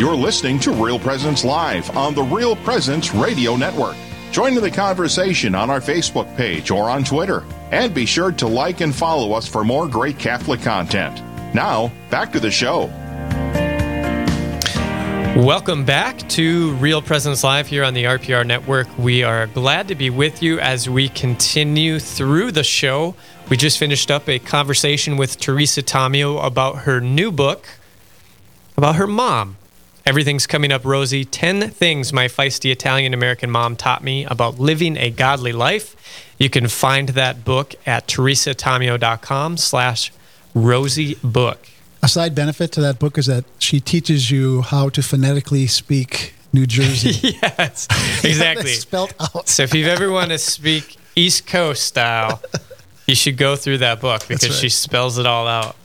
You're listening to Real Presence Live on the Real Presence Radio Network. Join in the conversation on our Facebook page or on Twitter. And be sure to like and follow us for more great Catholic content. Now, back to the show. Welcome back to Real Presence Live here on the RPR Network. We are glad to be with you as we continue through the show. We just finished up a conversation with Teresa Tomeo about her new book about her mom. Everything's coming up rosy. 10 things my feisty Italian American mom taught me about living a godly life. You can find that book at teresatomeo.com slash rosy book. A side benefit to that book is that she teaches you how to phonetically speak New Jersey. yes, exactly. spelled out. so if you've ever want to speak East Coast style, you should go through that book because right. she spells it all out.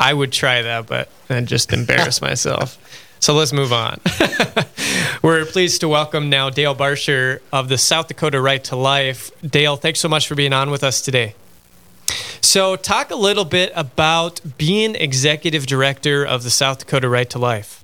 I would try that, but then just embarrass myself. So let's move on. We're pleased to welcome now Dale Bartscher of the South Dakota Right to Life. Dale, thanks so much for being on with us today. So, talk a little bit about being executive director of the South Dakota Right to Life.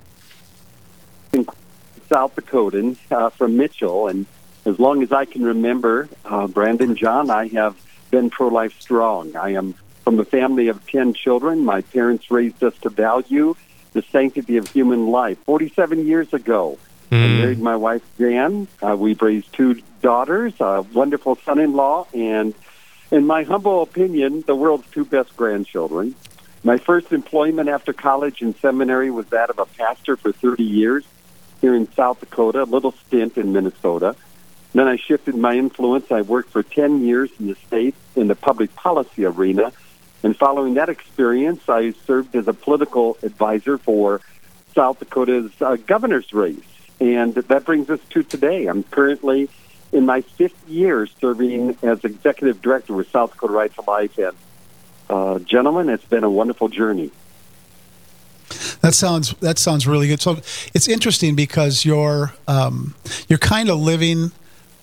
South Dakotan uh, from Mitchell, and as long as I can remember, uh, Brandon John, I have been pro life strong. I am from a family of 10 children. My parents raised us to value the sanctity of human life 47 years ago. I married my wife, Jan. Uh, we've raised two daughters, a wonderful son in law, and in my humble opinion, the world's two best grandchildren. My first employment after college and seminary was that of a pastor for 30 years here in South Dakota, a little stint in Minnesota. Then I shifted my influence. I worked for 10 years in the state in the public policy arena. And following that experience, I served as a political advisor for South Dakota's uh, governor's race. And that brings us to today. I'm currently in my fifth year serving as executive director with South Dakota Right to Life. And, uh, gentlemen, it's been a wonderful journey. That sounds that sounds really good. So it's interesting because you're um, you're kind of living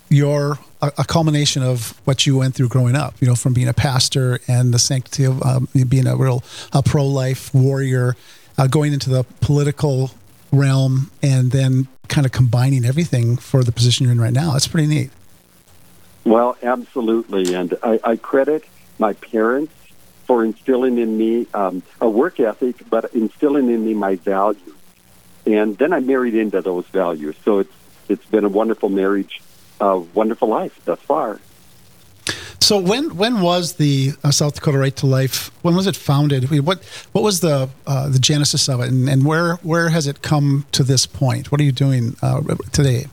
your a, culmination of what you went through growing up. You know, from being a pastor and the sanctity of um, being a real a pro life warrior, uh, going into the political realm, and then kind of combining everything for the position you're in right now. That's pretty neat. Well, absolutely, and I, I credit my parents for instilling in me um, a work ethic, but instilling in me my values. And then I married into those values. So it's it's been a wonderful marriage, a wonderful life thus far. So when when was the uh, South Dakota Right to Life? When was it founded? What what was the uh, the genesis of it, and, and where where has it come to this point? What are you doing uh, today?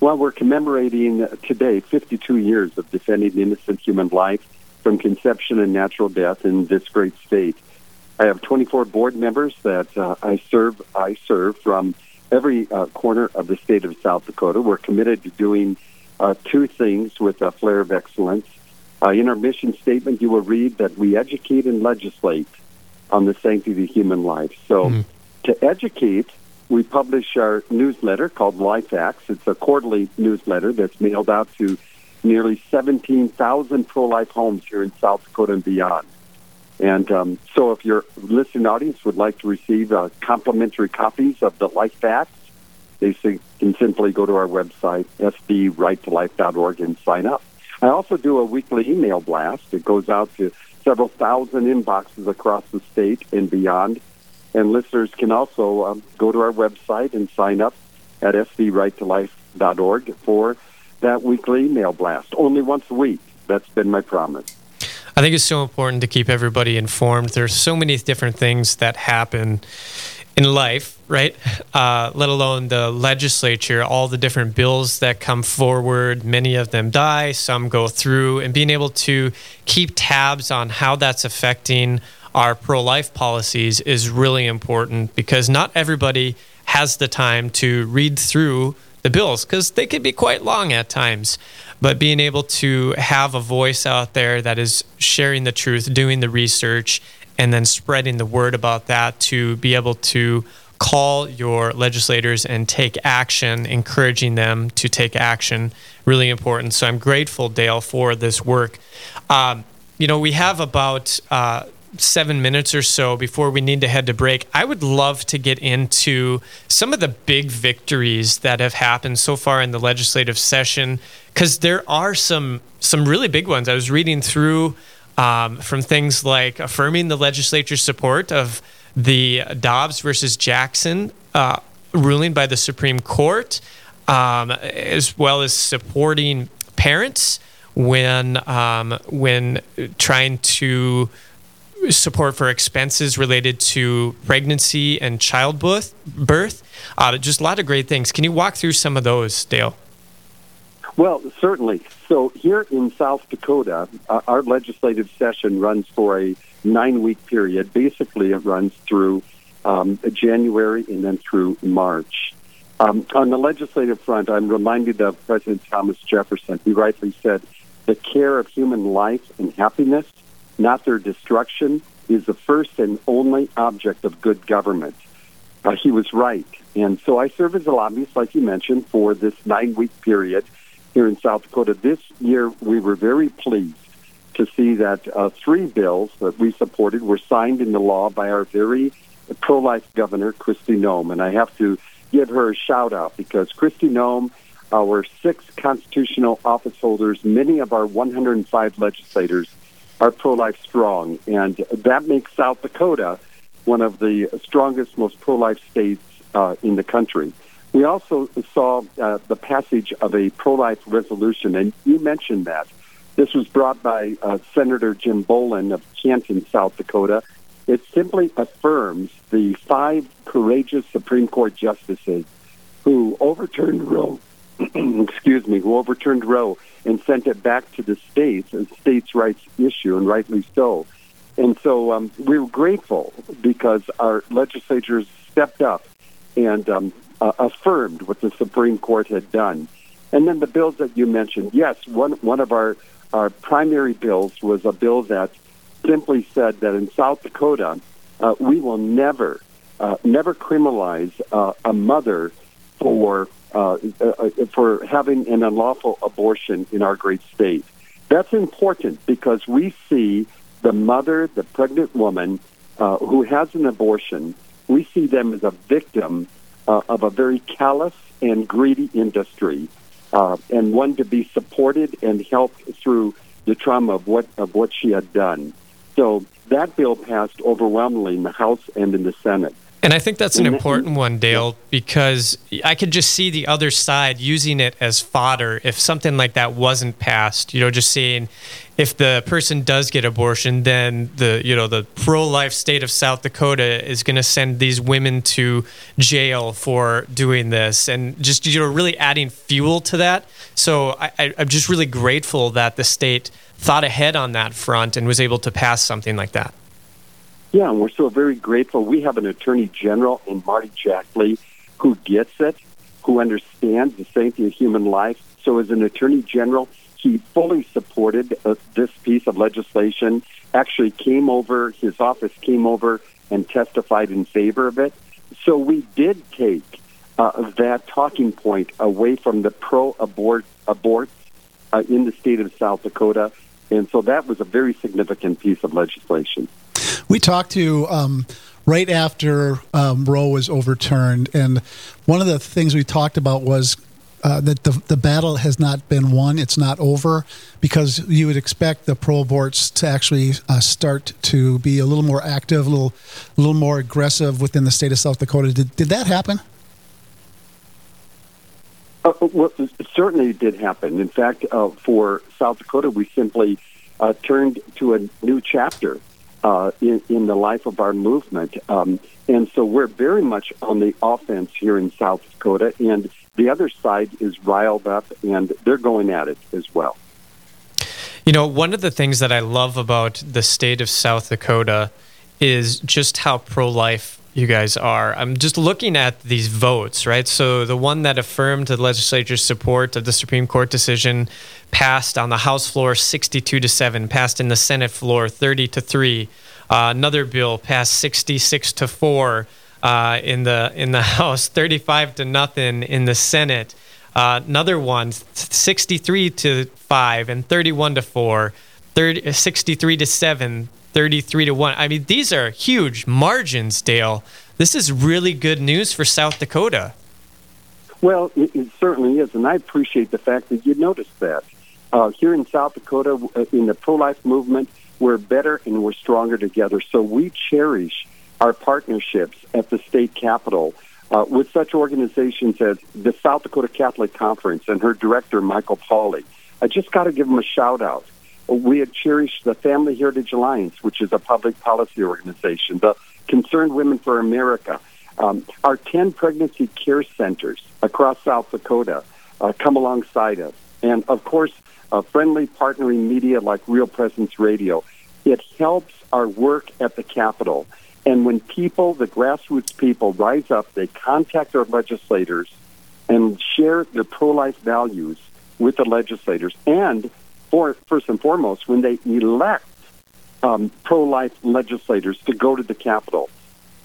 Well, we're commemorating today 52 years of defending innocent human life from conception and natural death in this great state. I have 24 board members that uh, I serve. I serve from every uh, corner of the state of South Dakota. We're committed to doing uh, two things with a flair of excellence. Uh, in our mission statement, you will read that we educate and legislate on the sanctity of human life. So, mm. to educate, we publish our newsletter called Life Acts. It's a quarterly newsletter that's mailed out to nearly 17,000 pro life homes here in South Dakota and beyond. And um, so, if your listening audience would like to receive uh, complimentary copies of the Life Acts, they can simply go to our website, sdrighttolife.org, and sign up. I also do a weekly email blast. It goes out to several thousand inboxes across the state and beyond. And listeners can also um, go to our website and sign up at sdrighttolife.org for that weekly email blast. Only once a week. That's been my promise. I think it's so important to keep everybody informed. There's so many different things that happen in life, right? Uh, let alone the legislature, all the different bills that come forward. Many of them die, some go through, and being able to keep tabs on how that's affecting our pro life policies is really important because not everybody has the time to read through the bills because they can be quite long at times. But being able to have a voice out there that is sharing the truth, doing the research, and then spreading the word about that to be able to call your legislators and take action, encouraging them to take action, really important. So I'm grateful, Dale, for this work. Um, you know, we have about uh, seven minutes or so before we need to head to break, I would love to get into some of the big victories that have happened so far in the legislative session, because there are some some really big ones. I was reading through um, from things like affirming the legislature's support of the Dobbs versus Jackson uh, ruling by the Supreme Court, um, as well as supporting parents when um, when trying to support for expenses related to pregnancy and childbirth. Birth, uh, just a lot of great things. Can you walk through some of those, Dale? Well, certainly. So here in South Dakota, uh, our legislative session runs for a nine-week period. Basically, it runs through um, January and then through March. Um, on the legislative front, I'm reminded of President Thomas Jefferson. He rightly said, the care of human life and happiness, not their destruction, is the first and only object of good government. Uh, he was right. And so I serve as a lobbyist, like you mentioned, for this nine week period here in South Dakota. This year, we were very pleased to see that uh, three bills that we supported were signed into law by our very pro life governor, Kristi Noem. And I have to give her a shout out because Kristi Noem our six constitutional office holders, many of our 105 legislators are pro life strong. And that makes South Dakota one of the strongest, most pro life states uh, in the country. We also saw uh, the passage of a pro life resolution, and you mentioned that. This was brought by uh, Senator Jim Bolin of Canton, South Dakota. It simply affirms the five courageous Supreme Court justices who overturned Roe excuse me, who overturned Roe and sent it back to the states as states' rights issue, and rightly so. And so um, we were grateful because our legislatures stepped up and um, uh, affirmed what the Supreme Court had done. And then the bills that you mentioned, yes, one one of our our primary bills was a bill that simply said that in South Dakota uh, we will never uh, never criminalize uh, a mother for uh, uh, for having an unlawful abortion in our great state. That's important because we see the mother, the pregnant woman uh, who has an abortion, we see them as a victim uh, of a very callous and greedy industry, uh, and one to be supported and helped through the trauma of what of what she had done. So that bill passed overwhelmingly in the House and in the Senate. And I think that's an mm-hmm. important one, Dale, because I could just see the other side using it as fodder if something like that wasn't passed. You know, just saying if the person does get abortion, then the you know the pro-life state of South Dakota is going to send these women to jail for doing this, and just you know really adding fuel to that. So I, I'm just really grateful that the state thought ahead on that front and was able to pass something like that. Yeah, and we're so very grateful. We have an attorney general in Marty Jackley who gets it, who understands the safety of human life. So, as an attorney general, he fully supported uh, this piece of legislation. Actually, came over, his office came over and testified in favor of it. So, we did take uh, that talking point away from the pro abort abort uh, in the state of South Dakota. And so that was a very significant piece of legislation. We talked to um, right after um, Roe was overturned, and one of the things we talked about was uh, that the, the battle has not been won. It's not over because you would expect the pro aborts to actually uh, start to be a little more active, a little, a little more aggressive within the state of South Dakota. Did, did that happen? Uh, well, certainly did happen. In fact, uh, for South Dakota, we simply uh, turned to a new chapter uh, in, in the life of our movement. Um, and so we're very much on the offense here in South Dakota, and the other side is riled up, and they're going at it as well. You know, one of the things that I love about the state of South Dakota is just how pro life you guys are. I'm just looking at these votes, right? So the one that affirmed the legislature's support of the Supreme Court decision passed on the House floor 62 to 7, passed in the Senate floor 30 to 3. Uh, another bill passed 66 to 4 uh, in the in the House, 35 to nothing in the Senate. Uh, another one 63 to 5 and 31 to 4, 30, 63 to 7, 33 to 1. I mean, these are huge margins, Dale. This is really good news for South Dakota. Well, it, it certainly is, and I appreciate the fact that you noticed that. Uh, here in South Dakota, uh, in the pro life movement, we're better and we're stronger together. So we cherish our partnerships at the state capitol uh, with such organizations as the South Dakota Catholic Conference and her director, Michael Pauley. I just got to give him a shout out. We have cherished the Family Heritage Alliance, which is a public policy organization, the Concerned Women for America, um, our 10 pregnancy care centers across South Dakota uh, come alongside us. And of course, friendly partnering media like Real Presence Radio. It helps our work at the Capitol. And when people, the grassroots people, rise up, they contact our legislators and share their pro life values with the legislators. And for, first and foremost, when they elect um, pro life legislators to go to the Capitol,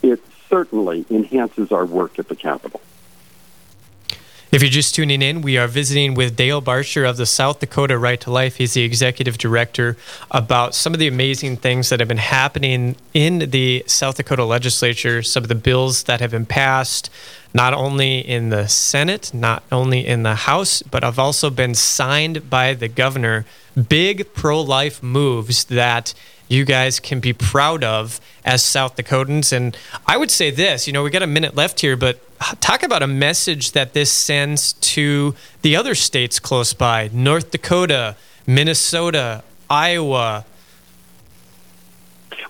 it certainly enhances our work at the Capitol. If you're just tuning in, we are visiting with Dale Bartscher of the South Dakota Right to Life. He's the executive director about some of the amazing things that have been happening in the South Dakota legislature, some of the bills that have been passed, not only in the Senate, not only in the House, but have also been signed by the governor. Big pro life moves that you guys can be proud of as South Dakotans. And I would say this you know, we got a minute left here, but talk about a message that this sends to the other states close by North Dakota, Minnesota, Iowa.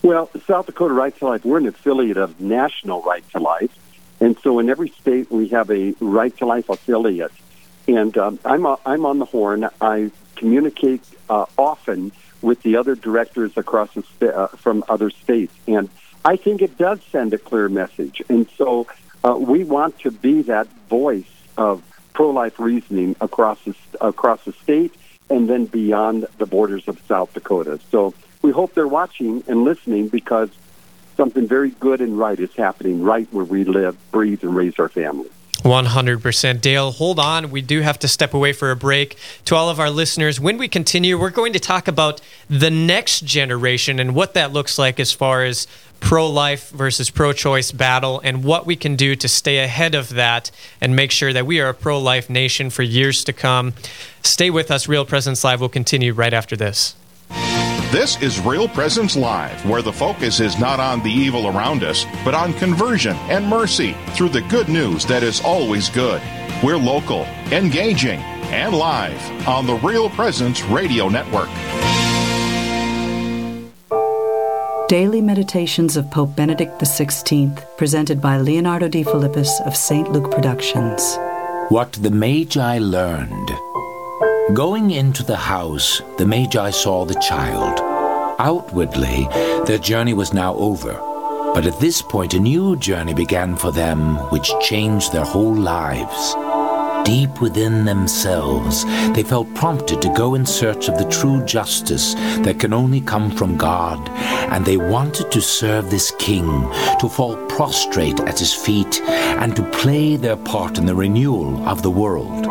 Well, South Dakota Right to Life, we're an affiliate of National Right to Life. And so in every state, we have a Right to Life affiliate. And um, I'm, a, I'm on the horn. I communicate uh, often with the other directors across the st- uh, from other states. And I think it does send a clear message. And so uh, we want to be that voice of pro-life reasoning across the, across the state and then beyond the borders of South Dakota. So we hope they're watching and listening because something very good and right is happening right where we live, breathe, and raise our families. 100%. Dale, hold on. We do have to step away for a break. To all of our listeners, when we continue, we're going to talk about the next generation and what that looks like as far as pro life versus pro choice battle and what we can do to stay ahead of that and make sure that we are a pro life nation for years to come. Stay with us. Real Presence Live will continue right after this. This is Real Presence Live, where the focus is not on the evil around us, but on conversion and mercy through the good news that is always good. We're local, engaging, and live on the Real Presence Radio Network. Daily Meditations of Pope Benedict XVI, presented by Leonardo Defilippis of St. Luke Productions. What the Magi learned. Going into the house, the Magi saw the child. Outwardly, their journey was now over. But at this point, a new journey began for them, which changed their whole lives. Deep within themselves, they felt prompted to go in search of the true justice that can only come from God, and they wanted to serve this king, to fall prostrate at his feet, and to play their part in the renewal of the world.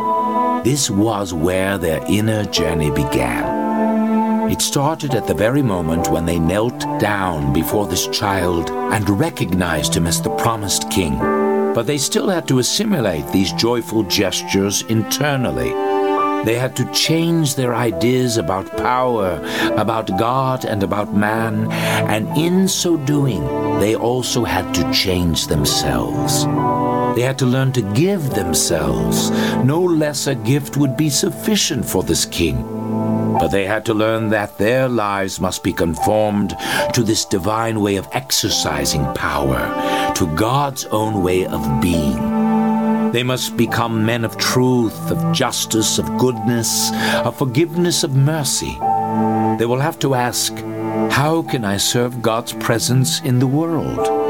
This was where their inner journey began. It started at the very moment when they knelt down before this child and recognized him as the promised king. But they still had to assimilate these joyful gestures internally. They had to change their ideas about power, about God, and about man, and in so doing, they also had to change themselves. They had to learn to give themselves. No lesser gift would be sufficient for this king. But they had to learn that their lives must be conformed to this divine way of exercising power, to God's own way of being. They must become men of truth, of justice, of goodness, of forgiveness, of mercy. They will have to ask, How can I serve God's presence in the world?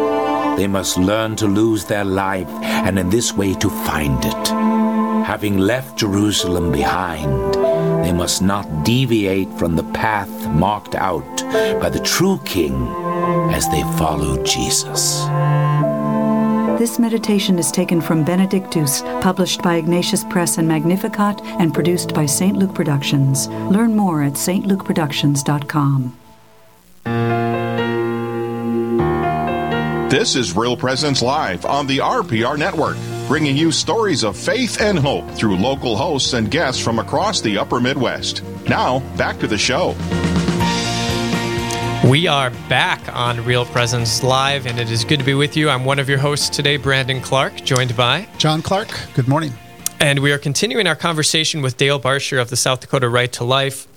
They must learn to lose their life and in this way to find it. Having left Jerusalem behind, they must not deviate from the path marked out by the true King as they follow Jesus. This meditation is taken from Benedictus, published by Ignatius Press and Magnificat, and produced by St. Luke Productions. Learn more at stlukeproductions.com. This is Real Presence Live on the RPR Network, bringing you stories of faith and hope through local hosts and guests from across the upper Midwest. Now, back to the show. We are back on Real Presence Live, and it is good to be with you. I'm one of your hosts today, Brandon Clark, joined by John Clark. Good morning. And we are continuing our conversation with Dale Bartscher of the South Dakota Right to Life.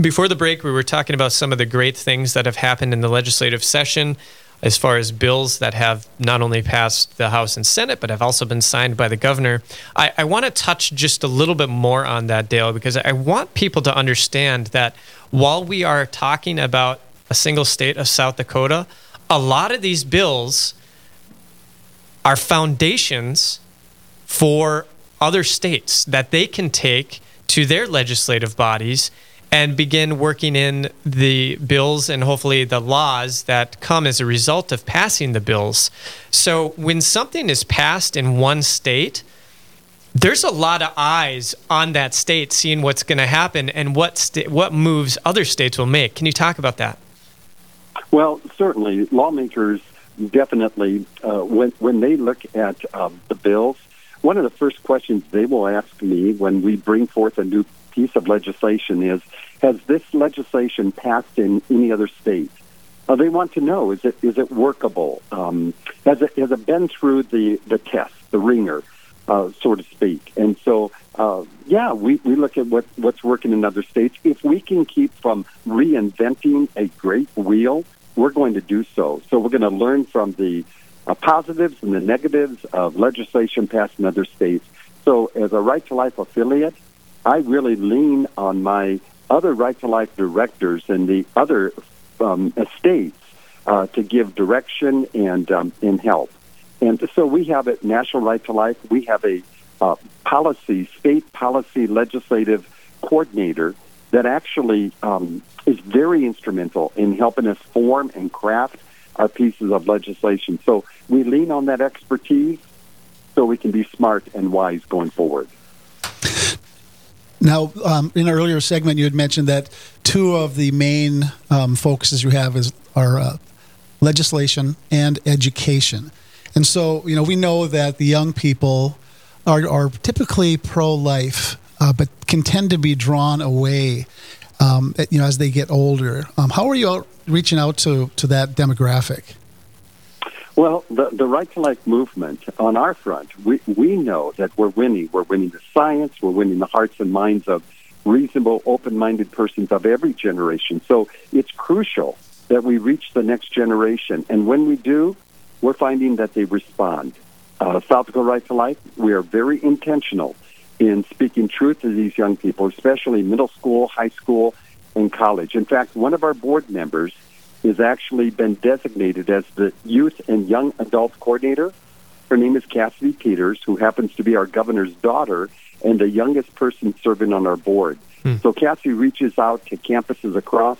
Before the break, we were talking about some of the great things that have happened in the legislative session as far as bills that have not only passed the House and Senate, but have also been signed by the governor. I, I want to touch just a little bit more on that, Dale, because I want people to understand that while we are talking about a single state of South Dakota, a lot of these bills are foundations for other states that they can take to their legislative bodies and begin working in the bills and hopefully the laws that come as a result of passing the bills. So when something is passed in one state, there's a lot of eyes on that state seeing what's going to happen and what what moves other states will make. Can you talk about that? Well, certainly, lawmakers definitely uh, when when they look at um, the bills, one of the first questions they will ask me when we bring forth a new piece of legislation is, has this legislation passed in any other state? Uh, they want to know is it is it workable? Um, has it has it been through the the test, the ringer, uh, so to speak? And so, uh, yeah, we, we look at what what's working in other states. If we can keep from reinventing a great wheel, we're going to do so. So we're going to learn from the uh, positives and the negatives of legislation passed in other states. So, as a Right to Life affiliate, I really lean on my other Right to Life directors and the other um, estates uh, to give direction and um, and help. And so we have at National Right to Life, we have a uh, policy, state policy legislative coordinator that actually um, is very instrumental in helping us form and craft our pieces of legislation. So we lean on that expertise so we can be smart and wise going forward. Now, um, in an earlier segment, you had mentioned that two of the main um, focuses you have is are uh, legislation and education. And so, you know, we know that the young people are, are typically pro-life, uh, but can tend to be drawn away, um, you know, as they get older. Um, how are you out reaching out to, to that demographic? Well, the, the Right to Life movement on our front, we, we know that we're winning. We're winning the science, we're winning the hearts and minds of reasonable, open minded persons of every generation. So it's crucial that we reach the next generation. And when we do, we're finding that they respond. Uh, South Dakota Right to Life, we are very intentional in speaking truth to these young people, especially middle school, high school, and college. In fact, one of our board members has actually been designated as the Youth and Young Adult Coordinator. Her name is Kassidy Peters, who happens to be our governor's daughter and the youngest person serving on our board. Hmm. So Cassie reaches out to campuses across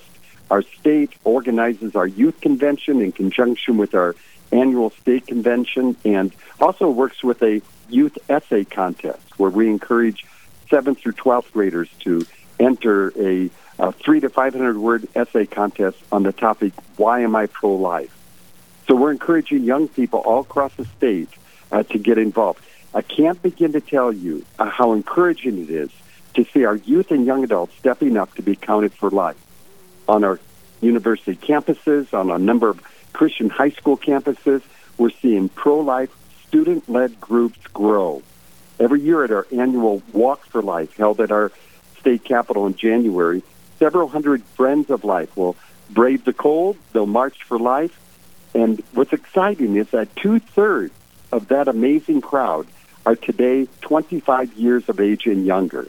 our state, organizes our youth convention in conjunction with our annual state convention, and also works with a youth essay contest where we encourage 7th through 12th graders to enter a a three to 500 word essay contest on the topic, Why Am I Pro Life? So we're encouraging young people all across the state uh, to get involved. I can't begin to tell you uh, how encouraging it is to see our youth and young adults stepping up to be counted for life on our university campuses, on a number of Christian high school campuses. We're seeing pro life student led groups grow. Every year at our annual Walk for Life held at our state capitol in January, several hundred friends of life will brave the cold, they'll march for life. And what's exciting is that two thirds of that amazing crowd are today 25 years of age and younger.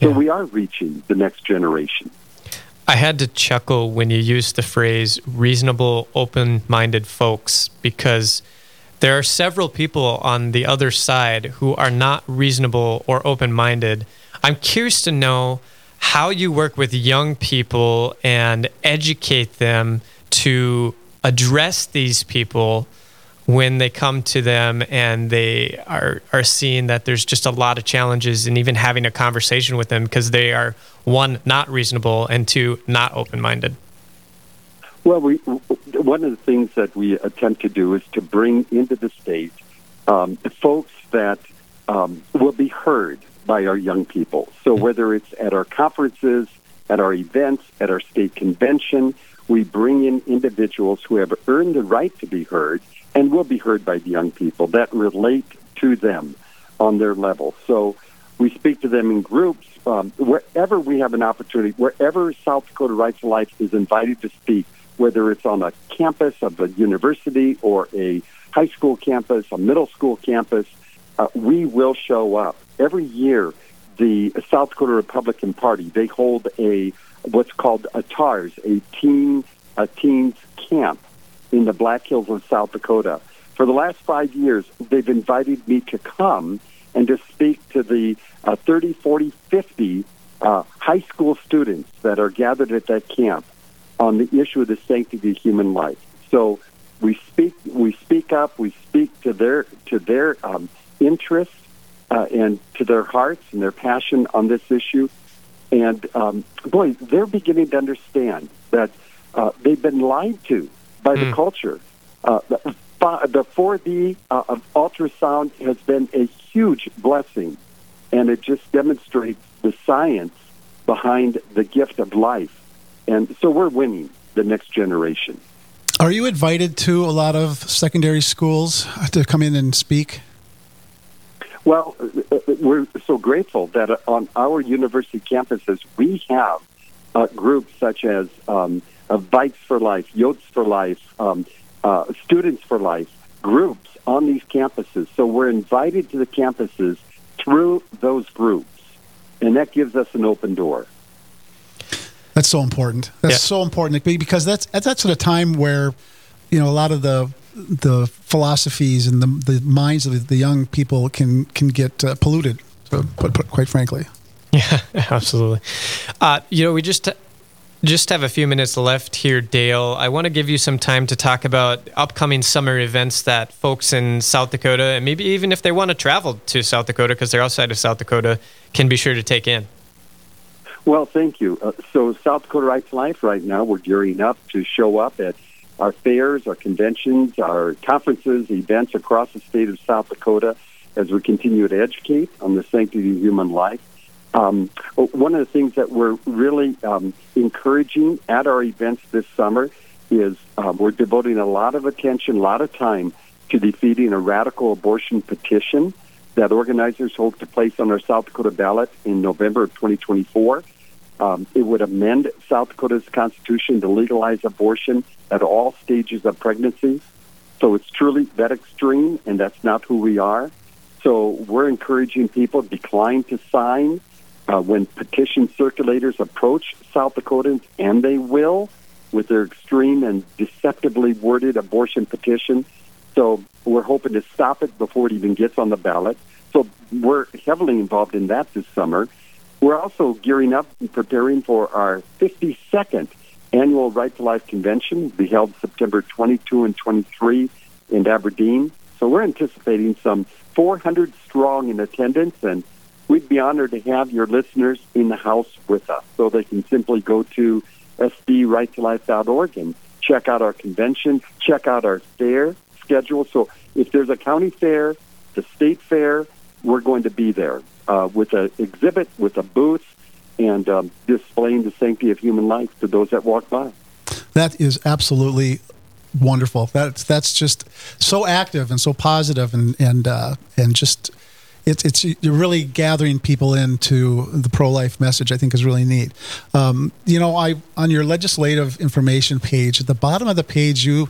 So yeah. we are reaching the next generation. I had to chuckle when you used the phrase reasonable, open minded folks because there are several people on the other side who are not reasonable or open minded. I'm curious to know how you work with young people and educate them to address these people when they come to them and they are are seeing that there's just a lot of challenges and even having a conversation with them because they are one not reasonable and two not open minded well we one of the things that we attempt to do is to bring into the state um, folks that um, will be heard by our young people. So whether it's at our conferences, at our events, at our state convention, we bring in individuals who have earned the right to be heard and will be heard by the young people that relate to them on their level. So we speak to them in groups um, wherever we have an opportunity, wherever South Dakota Rights to Life is invited to speak, whether it's on a campus of a university or a high school campus, a middle school campus, uh, we will show up. Every year, the South Dakota Republican Party, they hold a what's called a TARS, a teen a teens camp in the Black Hills of South Dakota. For the last five years, they've invited me to come and to speak to the uh, 30, 40, 50 uh, high school students that are gathered at that camp on the issue of the sanctity of human life. So we speak, we speak up, we speak to their to their um, interests uh, and to their hearts and their passion on this issue. And um, boy, they're beginning to understand that uh, they've been lied to by mm. the hmm. culture. Uh, the, the 4D uh, of ultrasound has been a huge blessing, and it just demonstrates the science behind the gift of life. And so we're winning the next generation. Are you invited to a lot of secondary schools to come in and speak? Well, uh, uh, we're so grateful that on our university campuses we have uh, groups such as um, uh, Bikes for Life, Yotes for Life, um, uh, Students for Life, groups on these campuses. So we're invited to the campuses through those groups, and that gives us an open door. That's so important. That's yeah. so important because that's that's at a time where, you know, a lot of the the philosophies and the, the minds of the young people can can get uh, polluted. So, put, put, quite frankly. Yeah, absolutely. Uh, you know, we just just have a few minutes left here, Dale. I want to give you some time to talk about upcoming summer events that folks in South Dakota, and maybe even if they want to travel to South Dakota because they're outside of South Dakota, can be sure to take in. Well, thank you. Uh, so, South Dakota Right to Life right now, we're gearing up to show up at our fairs, our conventions, our conferences, events across the state of South Dakota as we continue to educate on the sanctity of human life. Um, one of the things that we're really um, encouraging at our events this summer is um, we're devoting a lot of attention, a lot of time to defeating a radical abortion petition that organizers hope to place on our South Dakota ballot in November of 2024. Um, it would amend South Dakota's constitution to legalize abortion at all stages of pregnancy. So it's truly that extreme, and that's not who we are. So we're encouraging people to decline to sign uh, when petition circulators approach South Dakotans, and they will with their extreme and deceptively worded abortion petition. So we're hoping to stop it before it even gets on the ballot. So we're heavily involved in that this summer. We're also gearing up and preparing for our 52nd annual Right to Life convention, will be held September 22 and 23 in Aberdeen. So we're anticipating some 400 strong in attendance, and we'd be honored to have your listeners in the house with us. So they can simply go to sdrighttolife.org and check out our convention, check out our fair schedule. So if there's a county fair, the state fair, we're going to be there uh, with an exhibit, with a booth, and um, displaying the sanctity of human life to those that walk by. That is absolutely wonderful. That's that's just so active and so positive and and uh, and just it's it's you're really gathering people into the pro life message. I think is really neat. Um, you know, I on your legislative information page at the bottom of the page you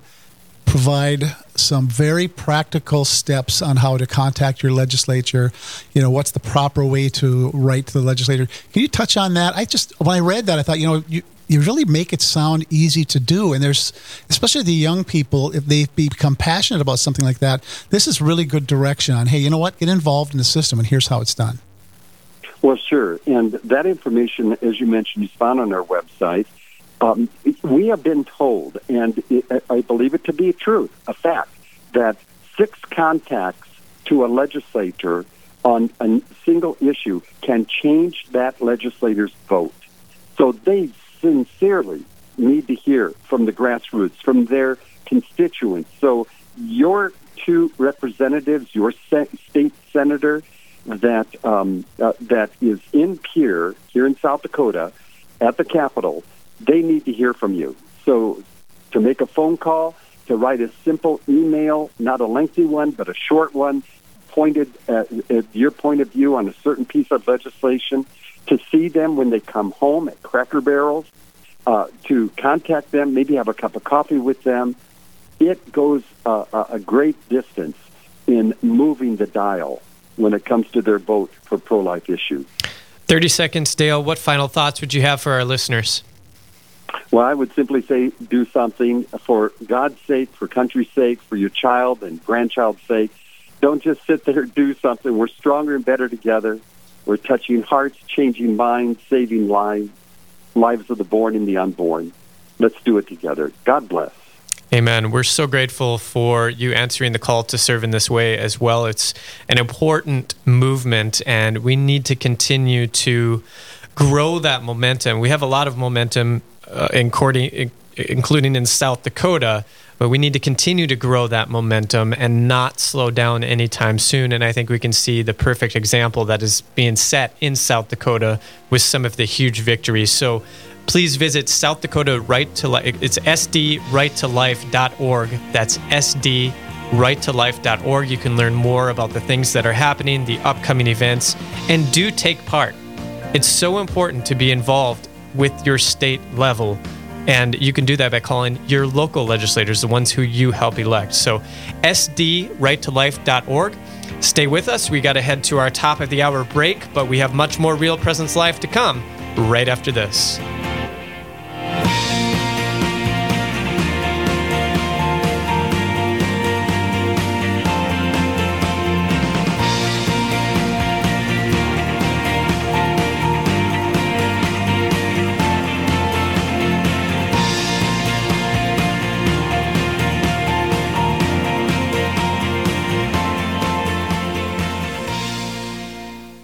provide some very practical steps on how to contact your legislature. You know, what's the proper way to write to the legislator? Can you touch on that? I just when I read that, I thought, you know, you you really make it sound easy to do, and there's especially the young people if they become passionate about something like that. This is really good direction on. Hey, you know what? Get involved in the system, and here's how it's done. Well, sure, and that information, as you mentioned, is found on our website. Um, we have been told, and it, I believe it to be a truth, a fact, that six contacts to a legislator on a single issue can change that legislator's vote. So they sincerely need to hear from the grassroots, from their constituents. So your two representatives, your state senator that um, uh, that is in Pierre here in South Dakota at the Capitol, they need to hear from you. So to make a phone call, to write a simple email, not a lengthy one, but a short one, pointed at, at your point of view on a certain piece of legislation, to see them when they come home at Cracker Barrels, uh, to contact them, maybe have a cup of coffee with them. It goes uh, a great distance in moving the dial when it comes to their vote for pro life issues. 30 seconds, Dale. What final thoughts would you have for our listeners? Well, I would simply say do something for God's sake, for country's sake, for your child and grandchild's sake. Don't just sit there do something. We're stronger and better together. We're touching hearts, changing minds, saving lives, lives of the born and the unborn. Let's do it together. God bless. Amen. We're so grateful for you answering the call to serve in this way as well. It's an important movement, and we need to continue to grow that momentum. We have a lot of momentum, uh, in, including in South Dakota, but we need to continue to grow that momentum and not slow down anytime soon. And I think we can see the perfect example that is being set in South Dakota with some of the huge victories. So please visit South Dakota Right to Life. It's sdrighttolife.org. That's sdrighttolife.org. You can learn more about the things that are happening, the upcoming events, and do take part. It's so important to be involved with your state level. And you can do that by calling your local legislators, the ones who you help elect. So, sdrighttolife.org. Stay with us. We got to head to our top of the hour break, but we have much more Real Presence Live to come right after this.